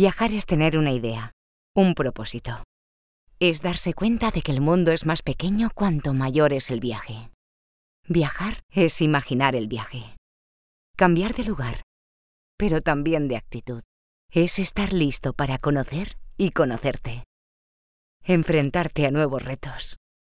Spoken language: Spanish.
Viajar es tener una idea, un propósito. Es darse cuenta de que el mundo es más pequeño cuanto mayor es el viaje. Viajar es imaginar el viaje. Cambiar de lugar, pero también de actitud. Es estar listo para conocer y conocerte. Enfrentarte a nuevos retos.